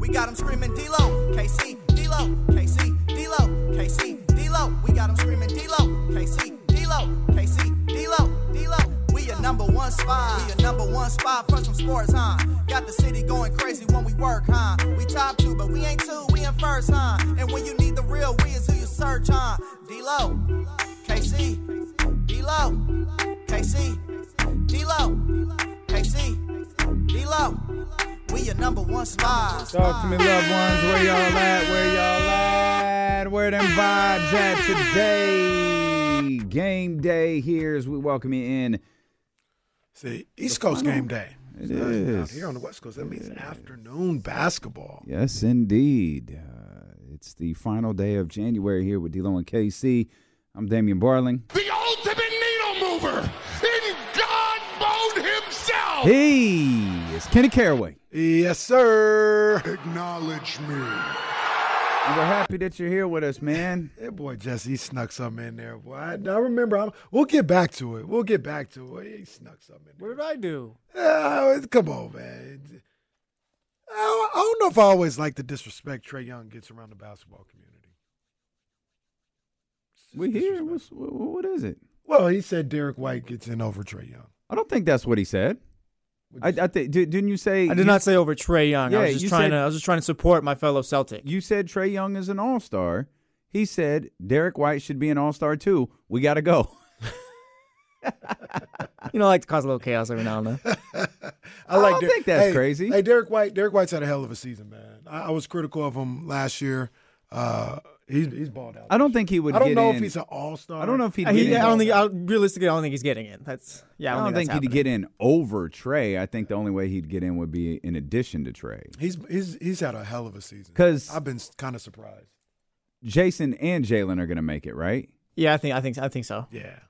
We got them screaming D-Lo, KC, D-Lo, KC, D-Lo, KC, D-Lo. We got them screaming D-Lo, KC, D-Lo, KC, D-Lo, D-Lo. We a number one spot. We a number one spot for some sports, huh? Got the city going crazy when we work, huh? We top two, but we ain't two, we in first, huh? And when you need the real, we is who you search, huh? D-Lo, KC, D-Lo, KC, D-Lo, KC, D-Lo. We your number one spot. Talk to me, loved ones. Where y'all at? Where y'all at? Where them vibes at today? Game day here as we welcome you in. See, East Coast game day. It Out is. here on the West Coast, that means afternoon basketball. Yes, indeed. Uh, it's the final day of January here with D-Lo and KC. I'm Damian Barling. the ultimate needle mover in God mode himself. Hey, it's Kenny Caraway. Yes, sir. Acknowledge me. And we're happy that you're here with us, man. That boy Jesse snuck something in there, boy. I, I remember. I'm, we'll get back to it. We'll get back to it. He snuck something in there. What did I do? Uh, come on, man. I don't, know if I always like the disrespect Trae Young gets around the basketball community. We here. disrespect. What's, what, what is it? Well, he said Derrick White gets in over Trae Young. I don't think that's what he said. I, I think. Didn't you say? I did you- not say over Trae Young. I was just trying said- to. I was just trying to support my fellow Celtic. You said Trae Young is an all star. He said Derrick White should be an all star too. We got to go. You know, I like to cause a little chaos every now and then. I like. don't Der- think that's hey, crazy. Hey, Derrick White. Derrick White's had a hell of a season, man. I, I was critical of him last year. Uh, he's he's balled out. I don't think he would. I don't get know in. if he's an all star. I don't know if he'd I, get he, in. I don't think. I, realistically, I don't think he's getting in. That's yeah. I I don't, don't think, think, he'd get in over Trae. I think the only way he'd get in would be in addition to Trae. He's he's he's had a hell of a season. 'Cause- I've been kind of surprised. Jayson and Jaylen are going to make it, right? Yeah, I think. I think. I think so. Yeah.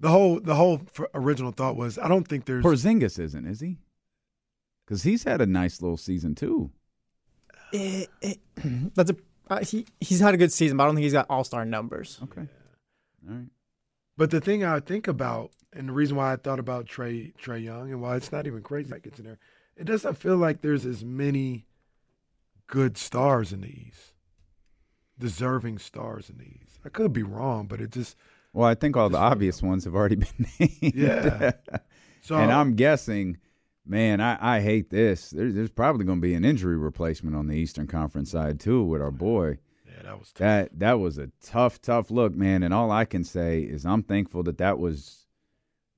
The whole the whole original thought was I don't think there's Porzingis isn't, is he? Because he's had a nice little season too. Eh, eh, that's a. Uh, he he's had a good season, but I don't think he's got all star numbers. Okay. All right. But the thing I think about, and the reason why I thought about Trae Trae Young, and why it's not even crazy that gets in there, it doesn't feel like there's as many good stars in the East, deserving stars in the East. I could be wrong, but it just Well, I think all the obvious ones have already been named. Yeah. so. and I'm guessing, man, I, I hate this. There's, there's probably going to be an injury replacement on the Eastern Conference side too with our boy. yeah, that was tough. That that was a tough, tough look, man. And all I can say is I'm thankful that that was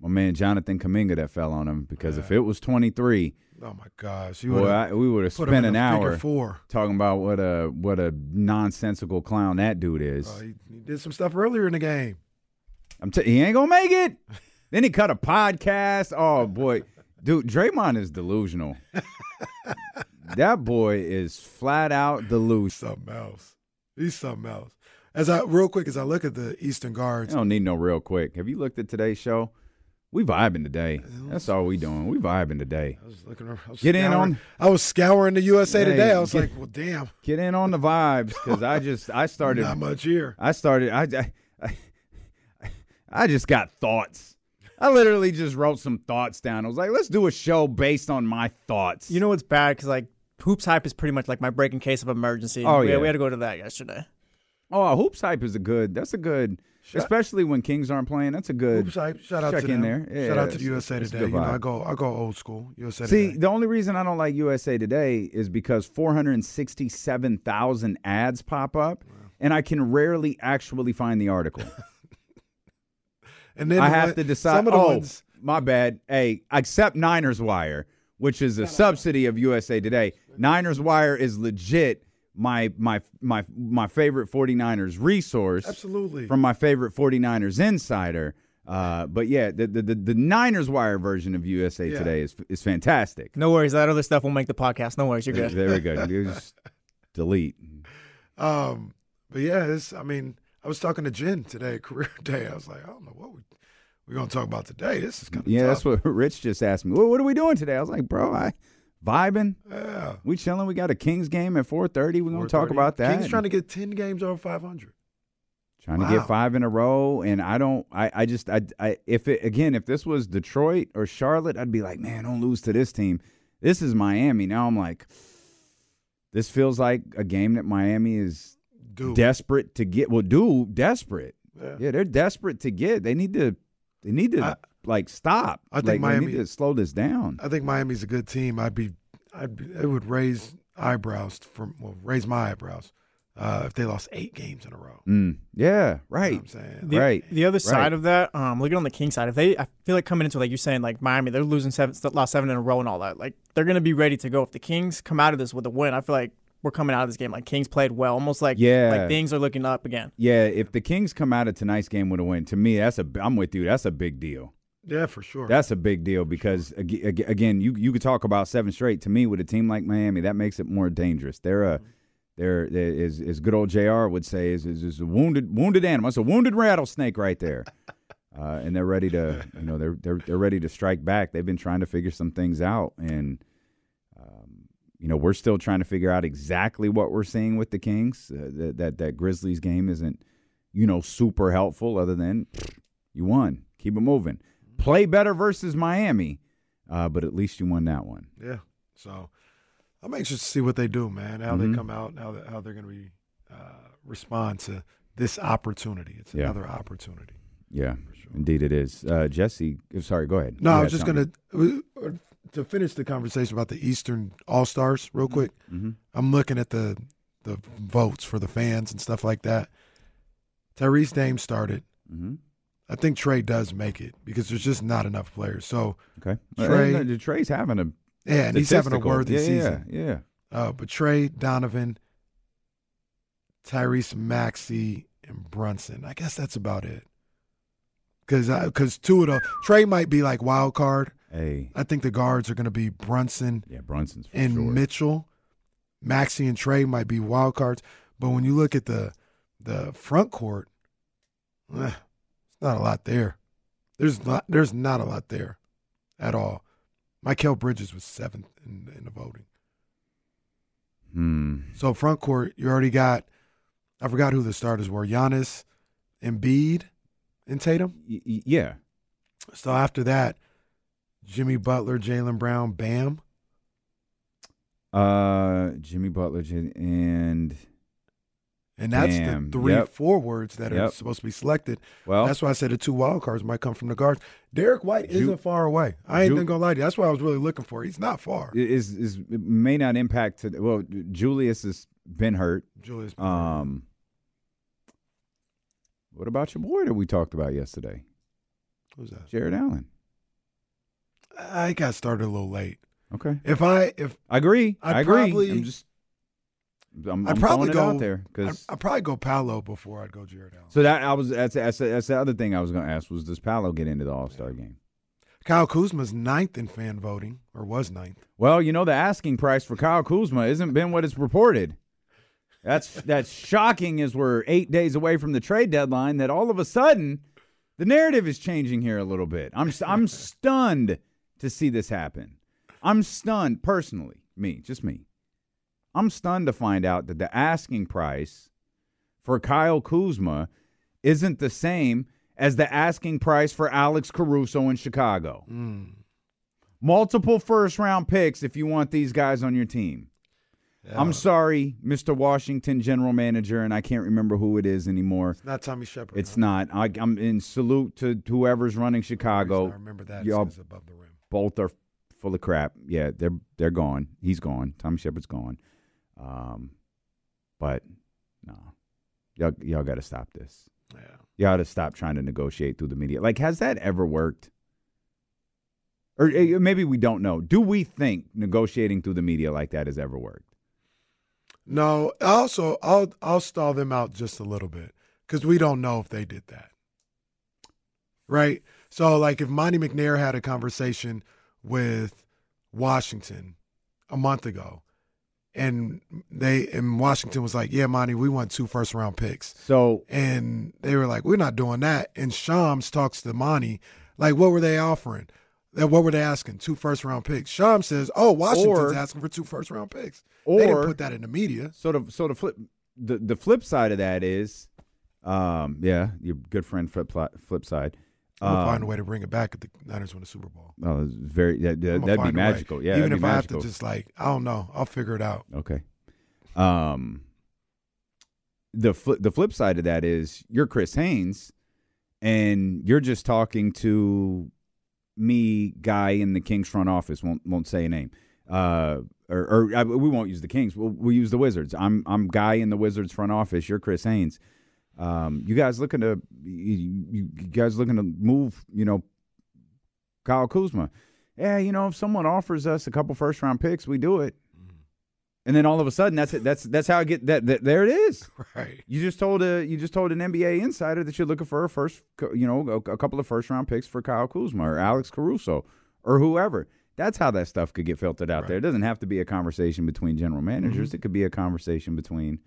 my man Jonathan Kuminga that fell on him because if it was 23, oh my gosh, you boy, would I, we would have spent an hour four. talking about what a what a nonsensical clown that dude is. Uh, he, he did some stuff earlier in the game. I'm t- he ain't gonna make it. then he cut a podcast. Oh boy, dude, Draymond is delusional. that boy is flat out delusional. Something else. He's something else. As I real quick as I look at the Eastern guards, I don't need no real quick. Have you looked at today's show? We vibing today. That's all we doing. We vibing today. I was looking. I was Get in on- I was scouring the USA Hey, today. I was get- like, well, damn, Get in on the vibes because I just I started. not much here. I started. I, I I just got thoughts. I literally just wrote some thoughts down. I was like, let's do a show based on my thoughts. You know what's bad? Because like HoopsHype is pretty much like my breaking case of emergency. Oh, we, yeah. we had to go to that yesterday. Oh, HoopsHype is a good. That's a good. Shout- especially when Kings aren't playing. That's a good. HoopsHype. shout out check to in them. there. Yeah, shout out to it's- USA Today. You know. I go I go old school. USA See, Today. the only reason I don't like USA Today is because 467,000 ads pop up, and I can rarely actually find the article. and then I have one- to decide. Some of the oh, ones. my bad. Hey, accept Niners Wire, which is a subsidy of USA Today. Niners Wire is legit my my my my favorite 49ers resource. Absolutely. From my favorite 49ers insider. Uh, but yeah, the, the the the Niners Wire version of USA Yeah. Today is is fantastic. No worries. That other stuff will make the podcast. No worries. You're good. There we go. just delete. Um, but yeah, it's. I mean, I was talking to Jen today, career day. I was like, I don't know what we we're gonna talk about today. This is kind of Yeah, tough. that's what Rich just asked me. Well, what are we doing today? I was like, bro, I vibing. Yeah. We chilling. We got a Kings game at 4:30. We're gonna talk about that. Kings trying to get ten games over five hundred. trying to get five in a row, and I don't. I I just I I if it again if this was Detroit or Charlotte, I'd be like, man, don't lose to this team. This is Miami. Now I'm like, this feels like a game that Miami is Dude. desperate to get. Well, do desperate. Yeah. Yeah, they're desperate to get. They need to. They need to I- like stop. I think like, they Miami- need to slow this down. I think Miami's a good team. I'd be, I'd be, it would raise eyebrows from, well, raise my eyebrows uh, if they lost eight games in a row. Mm, yeah, You know right. what I'm saying? The, Right. The other side Right. of that, um, looking on the King side, if they, I feel like coming into like you're saying, like Miami, they're losing seven, lost seven in a row and all that. Like they're gonna be ready to go. If the Kings come out of this with a win, I feel like we're coming out of this game like Kings played well, almost like Yeah. like things are looking up again. Yeah, if the Kings come out of tonight's game with a win, to me, that's a. I'm with you. That's a big deal. Yeah, for sure. That's a big deal because ag- ag- again, you you could talk about seven straight. To me, with a team like Miami, that makes it more dangerous. They're a they're, they're is as good old Jr. would say is is, is a wounded wounded animal. It's a wounded rattlesnake right there. Uh, and they're ready to, you know, they're they're they're ready to strike back. They've been trying to figure some things out, and you know, we're still trying to figure out exactly what we're seeing with the Kings. Uh, that, that that Grizzlies game isn't, you know, super helpful. Other than you won, keep it moving, play better versus Miami, uh, but at least you won that one. yeah. So I'm anxious to see what they do, man. How Mhm. they come out, how they, how they're going to be uh, respond to this opportunity. It's Yeah. another opportunity. Yeah, indeed it is. Uh, Jesse, uh, sorry, go ahead. No, You I was just going to to finish the conversation about the Eastern All Stars real quick. Mhm. I'm looking at the the votes for the fans and stuff like that. Tyrese Dame started. Mhm. I think Trae does make it because there's just not enough players. So Okay, Trae- Uh, Trae's having a yeah, and he's having a worthy yeah, season. Yeah, yeah. Uh, but Trae, Donovan, Tyrese Maxey, and Brunson. I guess that's about it. Because because two of the Trae might be like wild card. Hey, I think the guards are going to be Brunson yeah, Brunson's for and sure. Mitchell. Maxey and Trae might be wild cards, but when you look at the the front court, eh, it's not a lot there. There's not there's not a lot there at all. Mikal Bridges was seventh in, in the voting. Hmm. So front court, you already got. I forgot who the starters were: Giannis, Embiid, and Tatum. Y- y- yeah. So after that, Jimmy Butler, Jaylen Brown, Bam. Uh, Jimmy Butler J- and And that's Bam, the three yep. forwards that are Yep. supposed to be selected. well, that's why I said the two wild cards might come from the guards. Derrick White Ju- isn't far away. I ain't Ju- gonna lie to you. That's what I was really looking for. He's not far. is is it may not impact. To, well, Julius has been hurt. Julius. Um, what about your boy that we talked about yesterday, Who's that? Jarrett Allen? I got started a little late. Okay, If I if I agree. I'd I agree. probably- I'm just. I'm, I'd I'm probably go out there because I'd probably go Paolo before I'd go Jarrett Allen. so that I was that's that's, that's the other thing I was going to ask was does Paolo get into the All Star game? Kyle Kuzma's ninth in fan voting, or was ninth. Well, you know the asking price for Kyle Kuzma isn't been what it's reported. That's that's shocking as we're eight days away from the trade deadline. That all of a sudden the narrative is changing here a little bit. I'm I'm stunned to see this happen. I'm stunned personally, me, just me. I'm stunned to find out that the asking price for Kyle Kuzma isn't the same as the asking price for Alex Caruso in Chicago hmm. multiple first round picks if you want these guys on your team. I'm sorry, Mr. Washington general manager, and I can't remember who it is anymore. It's not Tommy Sheppard. It's huh? not. I, I'm in salute to whoever's running Chicago. I remember that Y'all is above the rim. both are full of crap. Yeah, they're they're gone. He's gone. Tommy Sheppard's gone. Um, but no, y'all y'all got to stop this. Yeah. You got to stop trying to negotiate through the media. Like, has that ever worked? Or eh, maybe we don't know. Do we think negotiating through the media like that has ever worked? No, also I'll I'll stall them out just a little bit because we don't know if they did that. Right. So like if Monte McNair had a conversation with Washington a month ago, and they and Washington was like, "Yeah, Monte, we want two first round picks," So and they were like, "We're not doing that." And Shams talks to Monte, like, "What were they offering?" What were they asking? Two first round picks. Shams says, "Oh, Washington's Or- asking for two first round picks." they didn't or put that in the media. so the so the flip the the flip side of that is, um, yeah, your good friend flip flip side. I'm gonna Um, find a way to bring it back if the Niners win the Super Bowl. Oh, very that, that, that'd be find magical. Yeah, even if I have to just like, I don't know, I'll figure it out. Okay. Um the flip the flip side of that is you're Chris Haynes and you're just talking to me guy in the Kings front office won't won't say a name. Uh or, or uh, we won't use the Kings. We'll, we'll use the Wizards. I'm I'm guy in the Wizards front office. You're Chris Haynes. Um, you guys looking to you, you guys looking to move? You know, Kyle Kuzma. Yeah, you know, if someone offers us a couple first round picks, we do it. And then all of a sudden, that's it. That's that's how I get that. that there it is. Right. You just told a you just told an NBA insider that you're looking for a first, you know, a, a couple of first round picks for Kyle Kuzma or Alex Caruso or whoever. That's how that stuff could get filtered out there. It doesn't have to be a conversation between general managers. Mm-hmm. It could be a conversation between.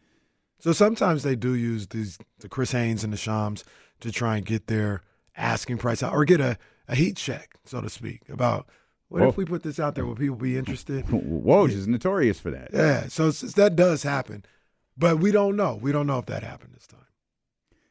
So sometimes they do use these the Chris Haynes and the Shams to try and get their asking price out or get a, a heat check, so to speak, about what Whoa. if we put this out there? Will people be interested? Woj is notorious for that. Yeah. So that does happen, but we don't know. We don't know if that happened this time.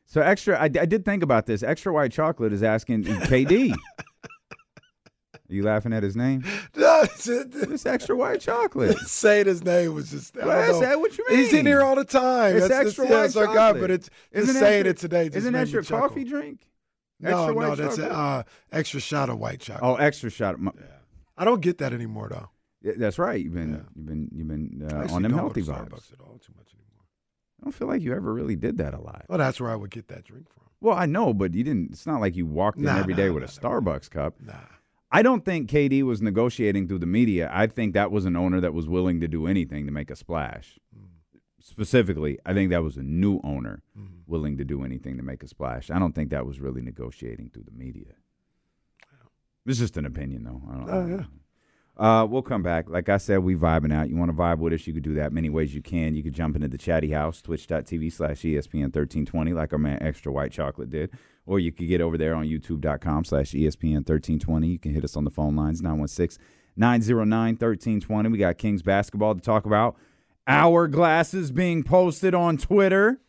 So extra, I, I did think about this. Extra white chocolate is asking KD. Are you laughing at his name? No, it's extra white chocolate. Saying his name was just. I Well, that's know. that what you mean. He's in here all the time. It's that's extra yeah, white it's our guy, chocolate. but it's Isn't that saying your- it today. Just Isn't that your coffee drink? No, Extra no, white that's a, uh, extra shot of white chocolate. Oh, extra shot. Of my- I don't get that anymore though. Yeah, that's right. You've been Yeah. you've been you've been I uh, actually on them don't healthy to vibes. Starbucks at all too much anymore. I don't feel like you ever really did that a lot. Well, that's where I would get that drink from. Well, I know, but you didn't. It's not like you walked in Nah, every day nah, with a nah. Starbucks cup. Nah. I don't think KD was negotiating through the media. I think that was an owner that was willing to do anything to make a splash. Mm. Specifically, I think that was a new owner Mm-hmm. willing to do anything to make a splash. I don't think that was really negotiating through the media. It's just an opinion, though. I don't, I don't yeah. Uh, we'll come back. Like I said, we vibing out. You want to vibe with us? You could do that many ways you can. You could jump into the chatty house, twitch.tv slash ESPN 1320, like our man Extra White Chocolate did. Or you could get over there on youtube.com slash ESPN 1320. You can hit us on the phone lines, 916 909 1320. We got Kings basketball to talk about. Hourglasses being posted on Twitter.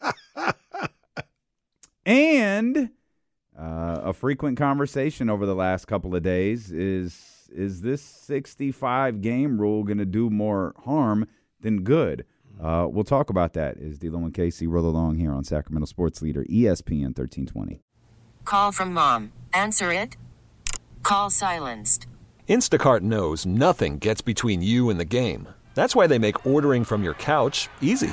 and uh, a frequent conversation over the last couple of days is is this 65 game rule going to do more harm than good? Uh, we'll talk about that as D-Lo and KC roll along here on Sacramento Sports Leader ESPN 1320. Call from mom. Answer it. Call silenced. Instacart knows nothing gets between you and the game. That's why they make ordering from your couch easy.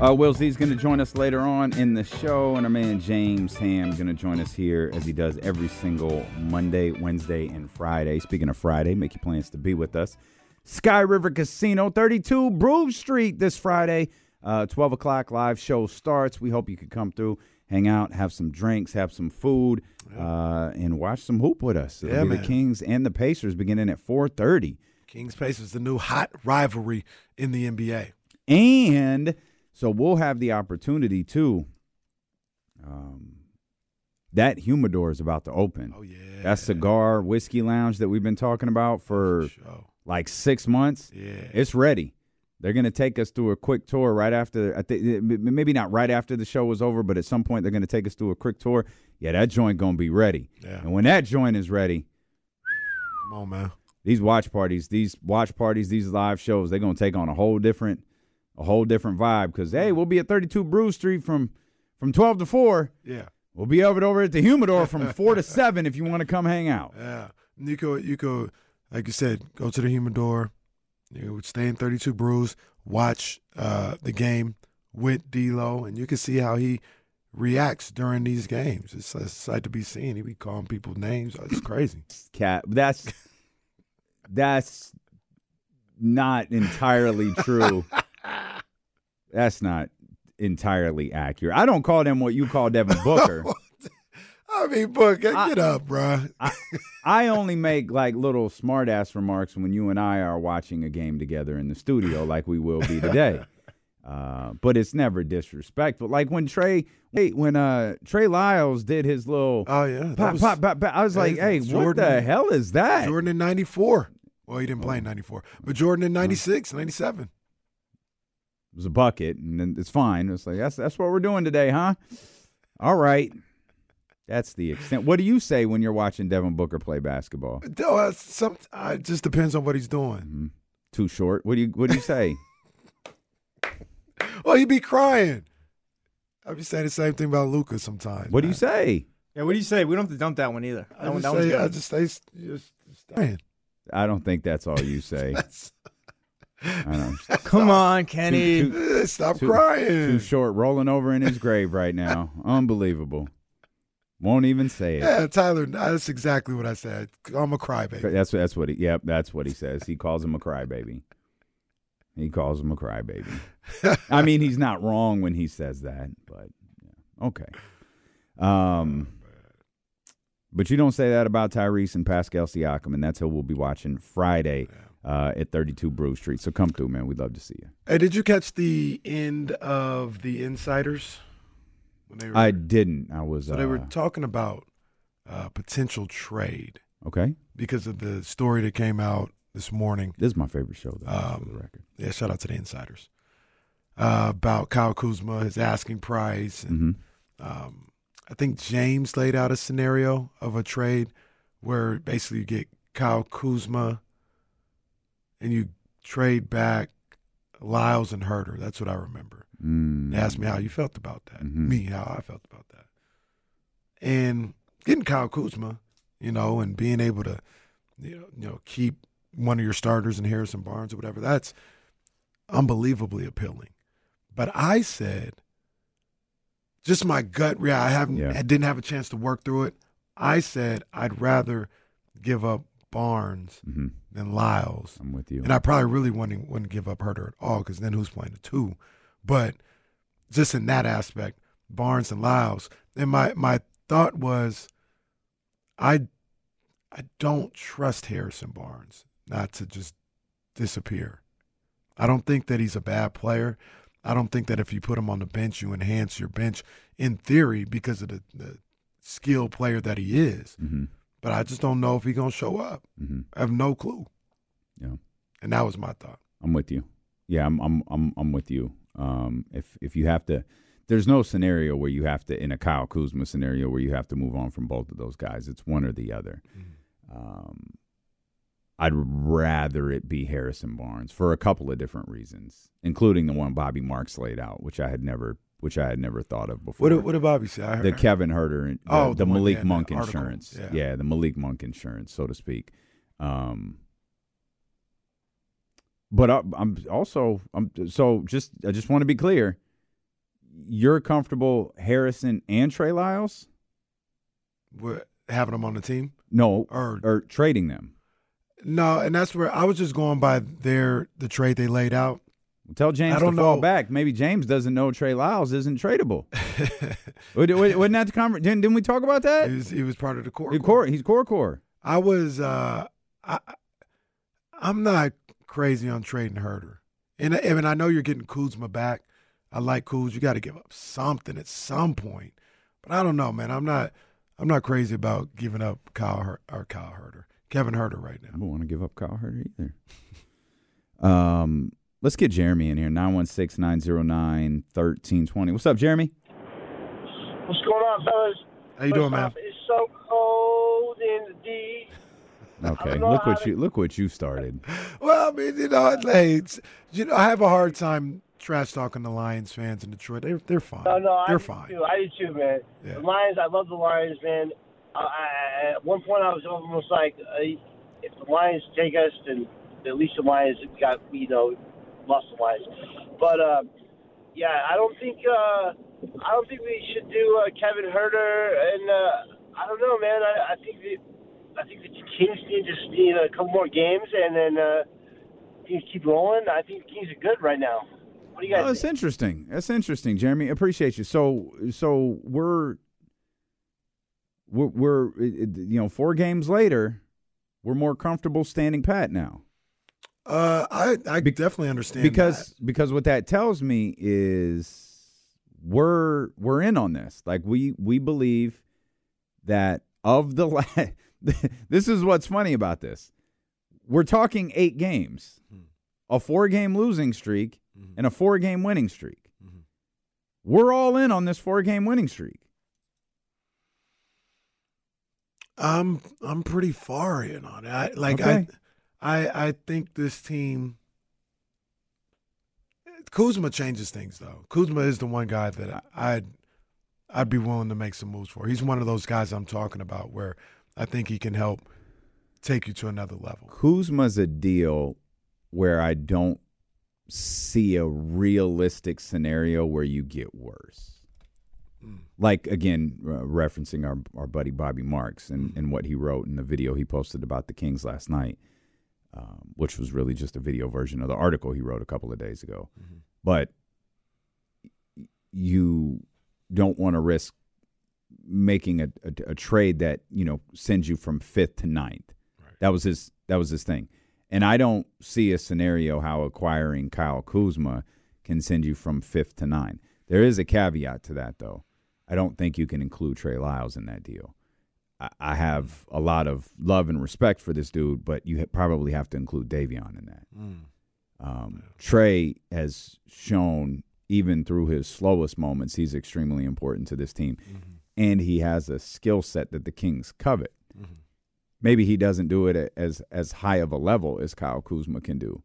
Uh, Will Z's going to join us later on in the show, and our man James Ham going to join us here as he does every single Monday, Wednesday, and Friday. Speaking of Friday, make your plans to be with us. Sky River Casino, 32 Brew Street this Friday. Uh, 12 o'clock live show starts. We hope you could come through, hang out, have some drinks, have some food, uh, and watch some hoop with us. It'll Yeah, be the. Kings and the Pacers beginning at 4:30. Kings Pacers, the new hot rivalry in the NBA. And so we'll have the opportunity to. Um, that humidor is about to open. Oh yeah, That cigar whiskey lounge that we've been talking about for like six months. Yeah. it's ready. They're going to take us through a quick tour right after. I think maybe not right after the show was over, but at some point they're going to take us through a quick tour. Yeah, that joint going to be ready. Yeah. And when that joint is ready, Come on, man. these watch parties, these watch parties, these live shows, they're gonna take on a whole different, a whole different vibe. Because hey, we'll be at 32 Brew Street from from 12 to 4. Yeah. We'll be over over at the Humidor from 4 to 7 if you want to come hang out. Yeah, could you could like you said, go to the humidor. You would stay in thirty two brews, watch uh, the game with D-Lo, and you can see how he reacts during these games. It's a sight to be seen. He be calling people names. It's crazy. Cat, that's that's not entirely true. That's not entirely accurate. I don't call them what you call Devin Booker. I mean, book, get, get up, bruh. I, I only make like little smart ass remarks when you and I are watching a game together in the studio, like we will be today. Uh, but it's never disrespectful. Like when Trey, wait, when uh Trey Lyles did his little, oh yeah, pop, was- pop, pop, pop, I was like, hey, what the hell is that? Jordan in '94. Well, he didn't play in '94, but Jordan in '96, '97. It was a bucket, and then it's fine. It's like that's that's what we're doing today, huh? All right. That's the extent. What do you say when you're watching Devin Booker play basketball? No, uh, some uh, it just depends on what he's doing. Mm-hmm. Too short. What do you What do you say? Well, he'd be crying. I'd be saying the same thing about Luka sometimes. What do you say? Yeah, what do you say? We don't have to dump that one either. That I one, just that say. I just say, just, just. I don't think that's all you say. I don't. Come on, Kenny. Too- too- Stop too- crying. Too short, rolling over in his grave right now. Unbelievable. Won't even say it. Yeah, Tyler, that's exactly what I said. I'm a crybaby. That's that's what he. Yep, that's what he says. He calls him a crybaby. He calls him a crybaby. I mean, he's not wrong when he says that, but yeah. okay. Um, but you don't say that about Tyrese and Pascal Siakam, and that's who we'll be watching Friday uh, at 32 Brew Street. So come through, man. We'd love to see you. Hey, did you catch the end of the Insiders? When they were, I didn't. I was. so they were uh, talking about uh, potential trade okay. because of the story that came out this morning. This is my favorite show, though. for Um, the record. Yeah, shout out to the Insiders uh, about Kyle Kuzma, his asking price, and Mhm. um, I think James laid out a scenario of a trade where basically you get Kyle Kuzma and you trade back Lyles and Huerter. That's what I remember. Mm. They asked me how you felt about that. Mhm. Me, how I felt about that. And getting Kyle Kuzma, you know, and being able to, you know, you know, keep one of your starters in Harrison Barnes or whatever, that's unbelievably appealing. But I said, just my gut reaction, I haven't Yeah. I didn't have a chance to work through it. I said I'd rather give up Barnes Mhm. than Lyles. I'm with you. And I probably really wouldn't wouldn't give up Huerter at all because then who's playing the two? But just in that aspect, Barnes and Lyles. And my my thought was, I I don't trust Harrison Barnes not to just disappear. I don't think that he's a bad player. I don't think that if you put him on the bench, you enhance your bench in theory because of the, the skilled player that he is. Mm-hmm. But I just don't know if he's gonna show up. Mm-hmm. I have no clue. Yeah. And that was my thought. I'm with you. Yeah, I'm I'm I'm I'm with you. Um, if if you have to, there's no scenario where you have to in a Kyle Kuzma scenario where you have to move on from both of those guys. It's one or the other. Um, I'd rather it be Harrison Barnes for a couple of different reasons, including the one Bobby Marks laid out, which I had never which I had never thought of before. What did, what did Bobby say? I heard, the Kevin Huerter, the, Oh, the, the one- Malik yeah, the Monk article. insurance, Yeah. the Malik Monk insurance, so to speak. Um, but I, I'm also, I'm so just, I just want to be clear. You're comfortable Harrison and Trey Lyles? what, having him on the team. No, Or- or trading them. No, and that's where I was just going by their the trade they laid out. Tell James I to don't fall know. back. Maybe James doesn't know Trey Lyles isn't tradable. Wa- wa- Wasn't that the conversation? Didn't, didn't we talk about that? He was, he was part of the core. He's core. He's core core. I was uh I I'm not crazy on trading Huerter. And I, and I know you're getting Kuzma back. I like Kuz. You got to give up something at some point. But I don't know, man. I'm not I'm not crazy about giving up Kyle Her- or Kyle Huerter. Kevin Huerter right now. I don't want to give up Kyle Huerter either. um, let's get Jeremy in here. 916-909-1320. What's up, Jeremy? What's going on, fellas? How you doing, man? It's so cold in the D. Okay, look how what to- you look what you started. Well, I mean, you know, hey, it's, you know, I have a hard time trash talking the Lions fans in Detroit. They're they're fine. No, no, they're do fine. Too. I do too, man. Yeah. The Lions, I love the Lions, man. I, I, at one point, I was almost like, uh, if the Lions take us, then at least the Lions got, you know, the Lions. But uh, yeah, I don't think, uh, I don't think we should do uh, Kevin Huerter, and uh, I don't know, man. I, I think that, I think the Kings need just need a couple more games, and then uh, Kings keep rolling. I think the Kings are good right now. What do you guys? Oh, that's interesting. That's interesting, Jeremy. Appreciate you. So, so we're we're, we're you know four games later, we're more comfortable standing pat now. Uh, I I definitely understand because because what that tells me is we're we're in on this. Like we we believe that of the la- this is what's funny about this. We're talking eight games, hmm. a four game losing streak mm-hmm. and a four game winning streak. Mm-hmm. We're all in on this four game winning streak. I'm I'm pretty far in on it. I, like Okay. I, I I think this team. Kuzma changes things though. Kuzma is the one guy that I- I'd I'd be willing to make some moves for. He's one of those guys I'm talking about where I think he can help take you to another level. Kuzma's a deal where I don't see a realistic scenario where you get worse. Like again, uh, referencing our our buddy Bobby Marks and, and what he wrote in the video he posted about the Kings last night, um, which was really just a video version of the article he wrote a couple of days ago. But you don't want to risk making a, a, a trade that you know sends you from fifth to ninth. That was his. That was his thing. And I don't see a scenario how acquiring Kyle Kuzma can send you from fifth to nine. There is a caveat to that, though. I don't think you can include Trey Lyles in that deal. I, have a lot of love and respect for this dude, but you probably have to include Davion in that. Mm. Um, Trey has shown, even through his slowest moments, he's extremely important to this team. Mm-hmm. And he has a skill set that the Kings covet. Mm-hmm. Maybe he doesn't do it as as high of a level as Kyle Kuzma can do,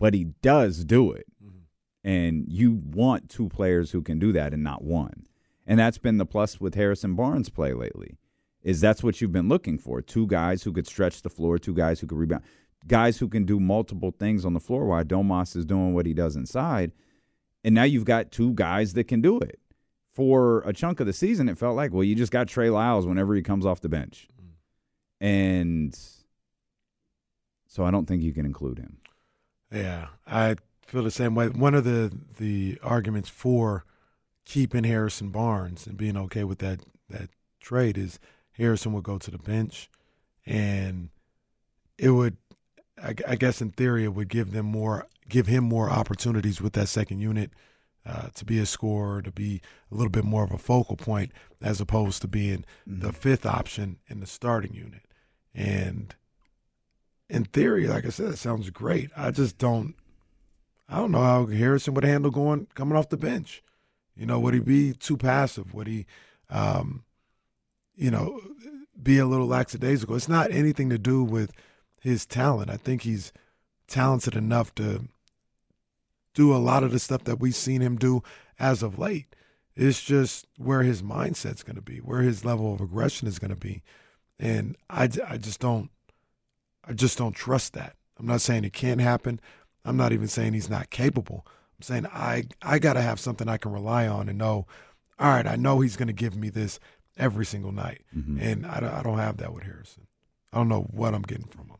but he does do it. Mm-hmm. And you want two players who can do that and not one. And that's been the plus with Harrison Barnes' play lately. Is that's what you've been looking for? Two guys who could stretch the floor, two guys who could rebound, guys who can do multiple things on the floor while Domas is doing what he does inside. And now you've got two guys that can do it. For a chunk of the season, it felt like, well, you just got Trey Lyles whenever he comes off the bench. Mm. And So I don't think you can include him. Yeah, I feel the same way. One of the the arguments for keeping Harrison Barnes and being okay with that that trade is Harrison would go to the bench, and it would, I, I guess, in theory, it would give them more, give him more opportunities with that second unit. Uh, to be a scorer, to be a little bit more of a focal point, as opposed to being Mm-hmm. the fifth option in the starting unit. And in theory, like I said, it sounds great. I just don't, I don't know how Harrison would handle going coming off the bench. You know, would he be too passive? Would he, um, you know, be a little lackadaisical? It's not anything to do with his talent. I think he's talented enough to do a lot of the stuff that we've seen him do as of late. It's just where his mindset's going to be, where his level of aggression is going to be, and I, I just don't, I just don't trust that. I'm not saying it can't happen. I'm not even saying he's not capable. I'm saying I I got to have something I can rely on and know. All right, I know he's going to give me this every single night, and I don't, I don't have that with Harrison. I don't know what I'm getting from him.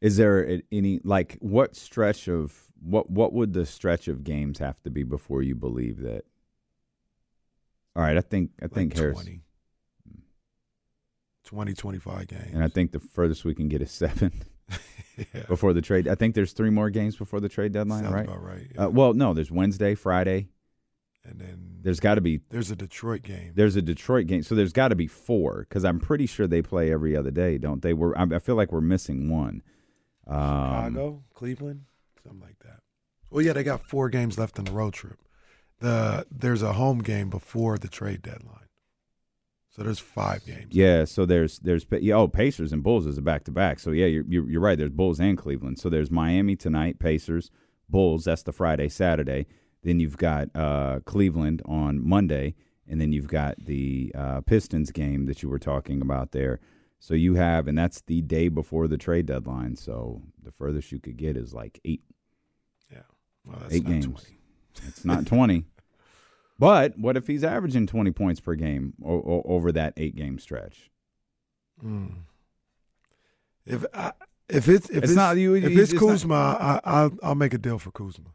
Is there any like what stretch of what what would the stretch of games have to be before you believe that? All right, I think I think Harris, 20, 20, 25 games. and I think the furthest we can get is seven Yeah. before the trade. I think there's three more games before the trade deadline, Sounds right? about right, Uh, well, no, there's Wednesday, Friday. And then there's got to be There's a Detroit game. there's a Detroit game, so there's got to be four because I'm pretty sure they play every other day, don't they? We're I feel like we're missing one. Um, Chicago, Cleveland, something like that. Well, yeah, they got four games left in the road trip. The there's a home game before the trade deadline, so there's five games. Yeah, so there's there's oh Pacers and Bulls is a back to back. So yeah, you're, you're you're right. There's Bulls and Cleveland. So there's Miami tonight, Pacers, Bulls. That's the Friday, Saturday. Then you've got uh, Cleveland on Monday, and then you've got the uh, Pistons game that you were talking about there. So you have, and that's the day before the trade deadline. So the furthest you could get is like eight, Yeah, well, that's eight not games. 20. It's not twenty. But what if he's averaging twenty points per game o- o- over that eight game stretch? Mm. If I, if it's if It's it's, not you- if it's it's not- Kuzma, I, I'll make a deal for Kuzma.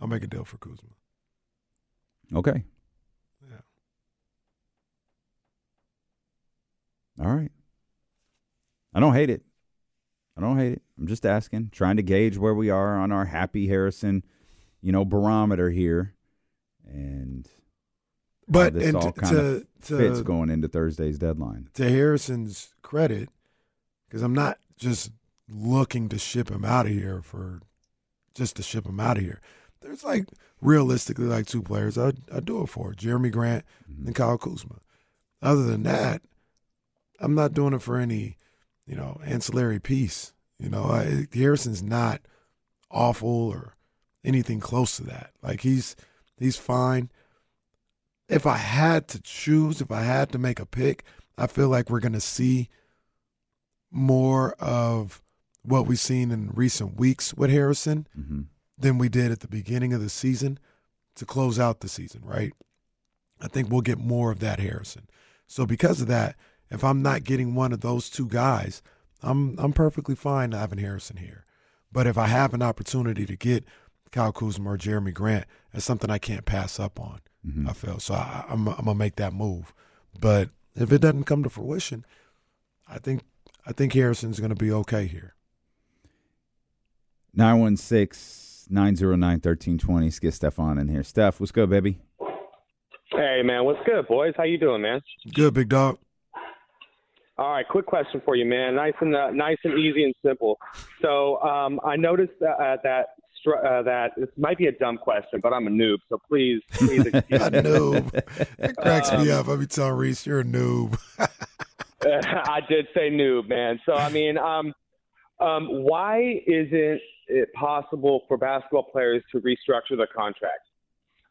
I'll make a deal for Kuzma. Okay. Yeah. All right. I don't hate it. I don't hate it. I'm just asking, trying to gauge where we are on our happy Harrison, you know, barometer here, and But this and all kind of to- fits to- going into Thursday's deadline. to Harrison's credit, because I'm not just looking to ship him out of here for just to ship him out of here. There's like realistically like two players I I do it for Jerami Grant and Kyle Kuzma. Other than that, I'm not doing it for any you know ancillary piece. You know, I, Harrison's not awful or anything close to that. Like he's he's fine. If I had to choose, if I had to make a pick, I feel like we're going to see more of what we've seen in recent weeks with Harrison Mm-hmm. Than we did at the beginning of the season to close out the season, right? I think we'll get more of that Harrison. So because of that, if I'm not getting one of those two guys, I'm I'm perfectly fine having Harrison here. But if I have an opportunity to get Kyle Kuzma or Jerami Grant, that's something I can't pass up on. Mm-hmm. I feel so. I, I'm I'm gonna make that move. But if it doesn't come to fruition, I think I think Harrison's gonna be okay here. 916 909 1320. Let's get Stefan in here. Steph, what's good, baby? Hey man, what's good, boys? How you doing, man? Good, big dog. All right, quick question for you, man. Nice and uh, nice and easy and simple. So um, I noticed that uh, that uh, that this might be a dumb question, but I'm a noob, so please, please excuse a noob. It cracks me Um, up. I be telling Reese, you're a noob. I did say noob, man. So I mean, um, um, why isn't it possible for basketball players to restructure their contract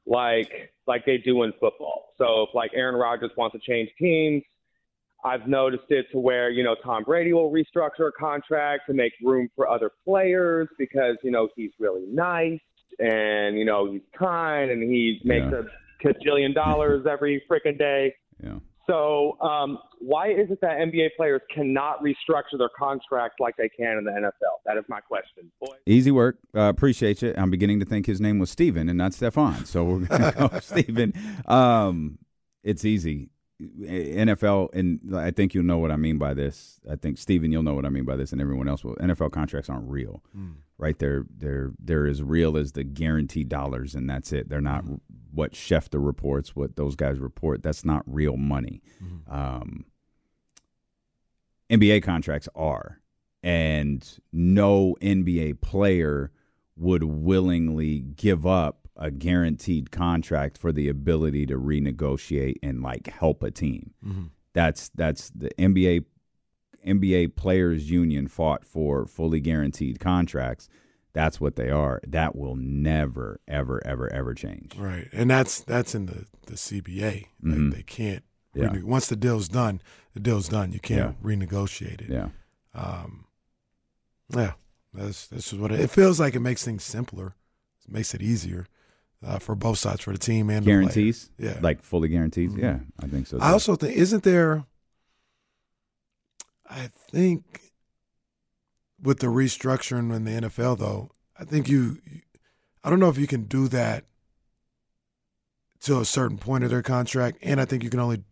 like like they do in football? So if like Aaron Rodgers wants to change teams, I've noticed it to where you know Tom Brady will restructure a contract to make room for other players because you know he's really nice and you know he's kind and he makes Yeah. a cajillion dollars every freaking day. Yeah. So um, why is it that NBA players cannot restructure their contracts like they can in the NFL? That is my question. Boy. Easy work. Uh, appreciate you. I'm beginning to think his name was Steven and not Stefan. So we're going to go Steven. Um, it's easy. NFL, and I think you'll know what I mean by this. I think Steven, you'll know what I mean by this, and everyone else will. NFL contracts aren't real, Mm. Right? They're they're they're as real as the guaranteed dollars, and that's it. They're not what Schefter reports, what those guys report. That's not real money. Um, NBA contracts are, and no NBA player would willingly give up a guaranteed contract for the ability to renegotiate and like help a team. Mhm. That's that's the NBA NBA players union fought for fully guaranteed contracts. That's what they are. That will never ever ever ever change. Right, and that's that's in the the CBA. Like, Mhm. They can't. Yeah. rene- once the deal's done, the deal's done. You can't renegotiate it. Yeah. Um, yeah, that's this is what it, it feels like. It makes things simpler. It makes it easier uh, for both sides, for the team and the. Guarantees? Yeah, Like fully guarantees? Mhm. Yeah, I think so. I also think isn't there? I think with the restructuring in the NFL, though, I think you, I don't know if you can do that to a certain point of their contract, and I think you can only,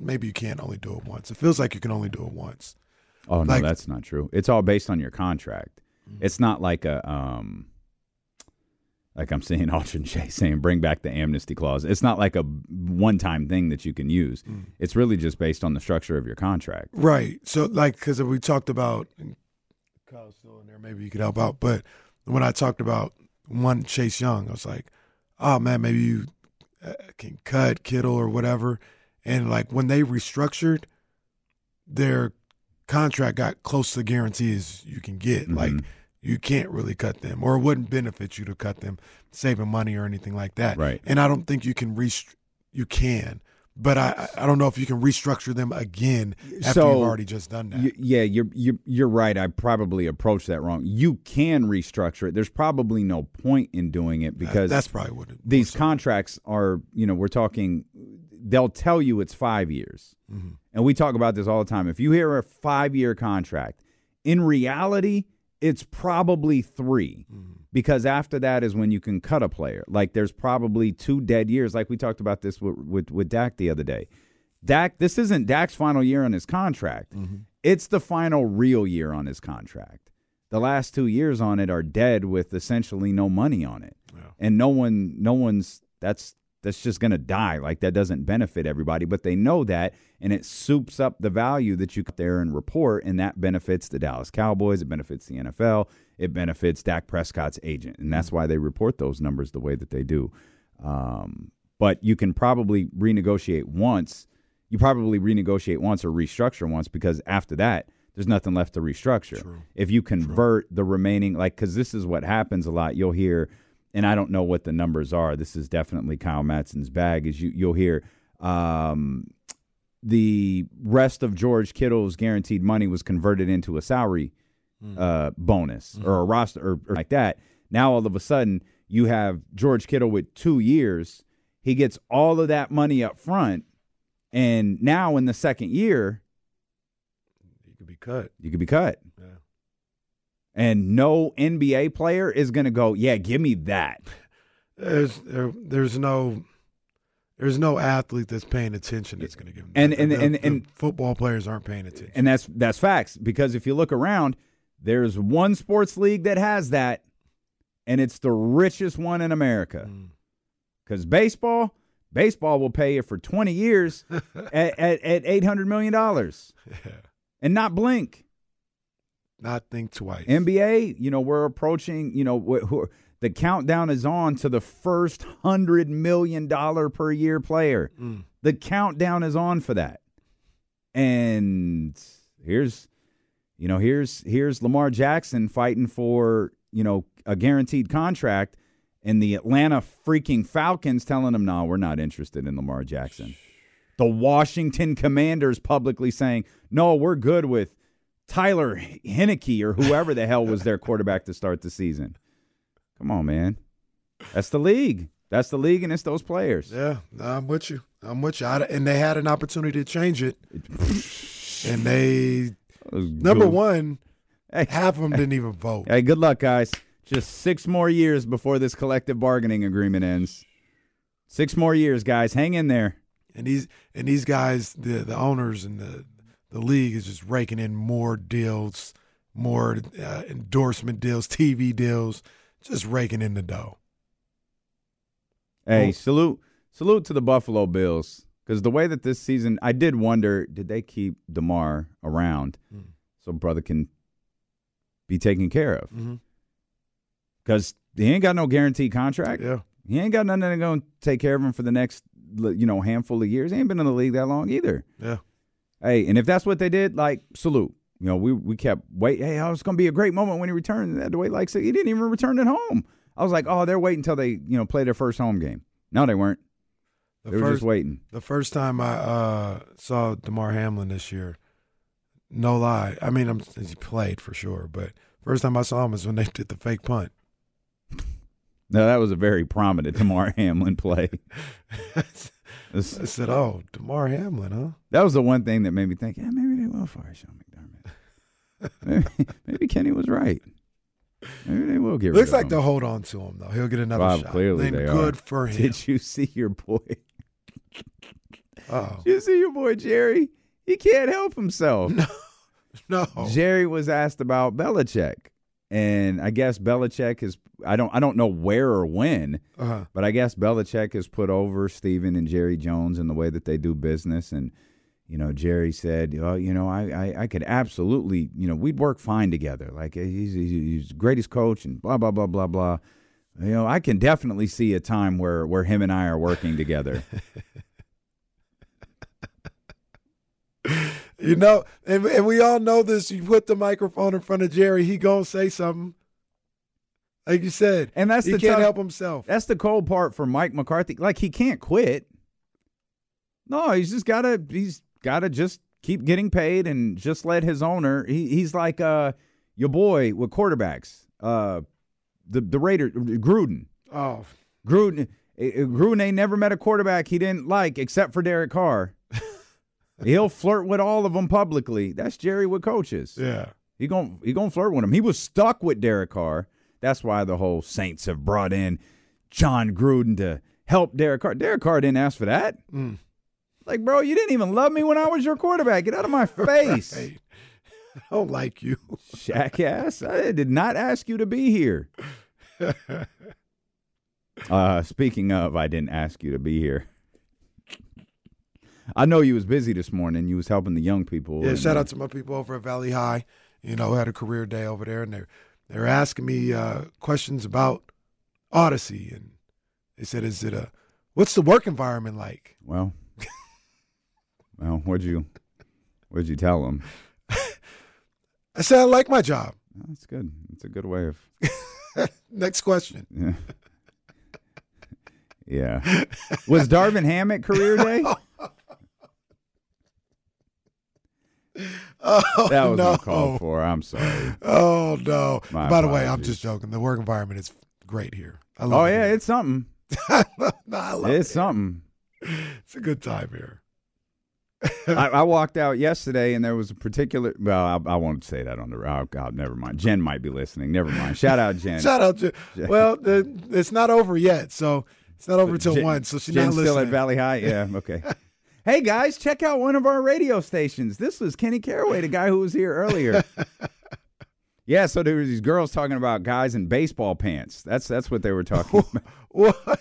maybe you can't only do it once. It feels like you can only do it once. Oh no, Like- that's not true. It's all based on your contract. It's not like a um like I'm seeing Aldrin Shea saying bring back the amnesty clause. It's not like a one time thing that you can use. It's really just based on the structure of your contract. Right. So, like, because we talked about, and Kyle's still in there, maybe you could help out. But when I talked about one Chase Young, I was like, oh man, maybe you uh, can cut Kittle or whatever. And like when they restructured, their contract got close to the guarantees you can get. Like Mhm. You can't really cut them, or it wouldn't benefit you to cut them, saving money or anything like that. Right. And I don't think you can rest. You can, but I I don't know if you can restructure them again after so you've already just done that. y- yeah, you're you're you're right. I probably approached that wrong. You can restructure it. There's probably no point in doing it because that's probably what it these contracts are. You know, we're talking. They'll tell you it's five years, Mm-hmm. and we talk about this all the time. If you hear a five year contract, in reality, it's probably 3 Mm-hmm. because after that is when you can cut a player. Like there's probably two dead years. Like we talked about this with with, with Dak the other day. Dak, this isn't Dak's final year on his contract. It's the final real year on his contract. The last two years on it are dead with essentially no money on it, and no one, no one's that's that's just going to die. Like that doesn't benefit everybody, but they know that, and it soups up the value that you there and report, and that benefits the Dallas Cowboys. It benefits the NFL. It benefits Dak Prescott's agent, and that's why they report those numbers the way that they do. Um, but you can probably renegotiate once. You probably renegotiate once or restructure once because after that, there's nothing left to restructure. If you convert the remaining, like, because this is what happens a lot. You'll hear, and I don't know what the numbers are. This is definitely Kyle Matson's bag. as you you'll hear um, the rest of George Kittle's guaranteed money was converted into a salary uh, bonus or a roster or, or like that. Now all of a sudden you have George Kittle with two years. He gets all of that money up front, and now in the second year, You could be cut. you could be cut. And no NBA player is going to go, yeah, give me that. There's there, there's no there's no athlete that's paying attention that's going to give them. And- that. and- The- and- the and- football players aren't paying attention. And that's that's facts because if you look around, there's one sports league that has that, and it's the richest one in America. Hmm. Because baseball, baseball will pay you for 20 years at, at, at $800 million and not blink. Not think twice. NBA, you know, we're approaching, you know, wh- who, the countdown is on to the first $100 million per year player. Mm. The countdown is on for that. And here's, you know, here's here's Lamar Jackson fighting for, you know, a guaranteed contract and the Atlanta freaking Falcons telling him, "No, we're not interested in Lamar Jackson." The Washington Commanders publicly saying, "No, we're good with Tyler Heinicke or whoever the hell was their quarterback to start the season." Come on, man. That's the league. That's the league, and it's those players. Yeah, I'm with you. I'm with you. I, and they had an opportunity to change it, and they number one, Hey. half of them didn't even vote. Hey, good luck, guys. Just six more years before this collective bargaining agreement ends. Six more years, guys. Hang in there. And these and these guys, the the owners and the the league is just raking in more deals, more uh, endorsement deals, TV deals, just raking in the dough. Hey, Well- salute, salute to the Buffalo Bills because the way that this season, I did wonder, did they keep Damar around so brother can be taken care of? Because he ain't got no guaranteed contract. Yeah. He ain't got nothing to go and take care of him for the next, you know, handful of years. He ain't been in the league that long either. Yeah. Hey, and if that's what they did, like salute. You know, we we kept wait. Hey, oh, it's gonna be a great moment when he returns. They had to wait like six. He didn't even return at home. I was like, oh, they're waiting until they you know play their first home game. No, they weren't. The they were just waiting. The first time I uh, saw Damar Hamlin this year, no lie. I mean, I'm, he played for sure, but first time I saw him was when they did the fake punt. No, that was a very prominent Damar Hamlin play. I said, "Oh, Damar Hamlin, huh?" that was the one thing that made me think, yeah, maybe they will fire Sean McDermott. maybe, maybe Kenny was right. Maybe they will get. Looks like they'll hold on to him though. He'll get another Bob, shot. clearly Then they good are. for him. Did you see your boy? Oh you see your boy Jerry? He can't help himself. No, no, Jerry was asked about Belichick, and I guess Belichick is. I don't. I don't know where or when, Uh-huh. but I guess Belichick has put over Steven and Jerry Jones in the way that they do business, and you know, Jerry said, "Oh, you know, I, I, I could absolutely, you know, we'd work fine together. Like he's, he's, he's the greatest coach, and blah blah blah blah blah. You know, I can definitely see a time where where him and I are working together. You know, and, and we all know this. You put the microphone in front of Jerry, he gonna say something. Like you said, And that's he the can't tough- help himself. That's the cold part for Mike McCarthy. Like he can't quit. No, he's just gotta he's gotta just keep getting paid and just let his owner. He, he's like uh your boy with quarterbacks. Uh the the Raider Gruden. Oh, Gruden eh, eh, Gruden ain't never met a quarterback he didn't like except for Derek Carr. He'll flirt with all of them publicly. That's Jerry with coaches. yeah. He gon' he gonna flirt with him. He was stuck with Derek Carr. That's why the whole Saints have brought in Jon Gruden to help Derek Carr. Derek Carr didn't ask for that. Mm. Like, bro, you didn't even love me when I was your quarterback. Get out of my face, Right. I don't like you. jackass. I did not ask you to be here. Uh, speaking of, I didn't ask you to be here. I know you was busy this morning. You was helping the young people. Yeah, and, shout uh, out to my people over at Valley High. You know, had a career day over there, and they're they're asking me uh, questions about Audacy, and they said, "Is it a what's the work environment like?" Well, well, what'd you, what'd you tell them? I said, "I like my job." That's good. It's a good way of. Next question. Yeah. yeah. Was Darvin Ham at career day? Oh, That was no. uncalled for. I'm sorry. Oh no! My By the way, I'm just joking. The work environment is great here. I love Oh it yeah, here. it's something. no, It's it. something. It's a good time here. I, I walked out yesterday and there was a particular. Well, I, I won't say that on the. Oh God, never mind. Jen might be listening. Never mind. Shout out Jen. Shout out Jen. Well, the, it's not over yet, so it's not over till Jen- one. So she's Jen's not still listening. at Valley High. Yeah. Okay. Hey guys, check out one of our radio stations. This was Kenny Caraway, the guy who was here earlier. yeah. So there were these girls talking about guys in baseball pants. That's that's what they were talking about. What?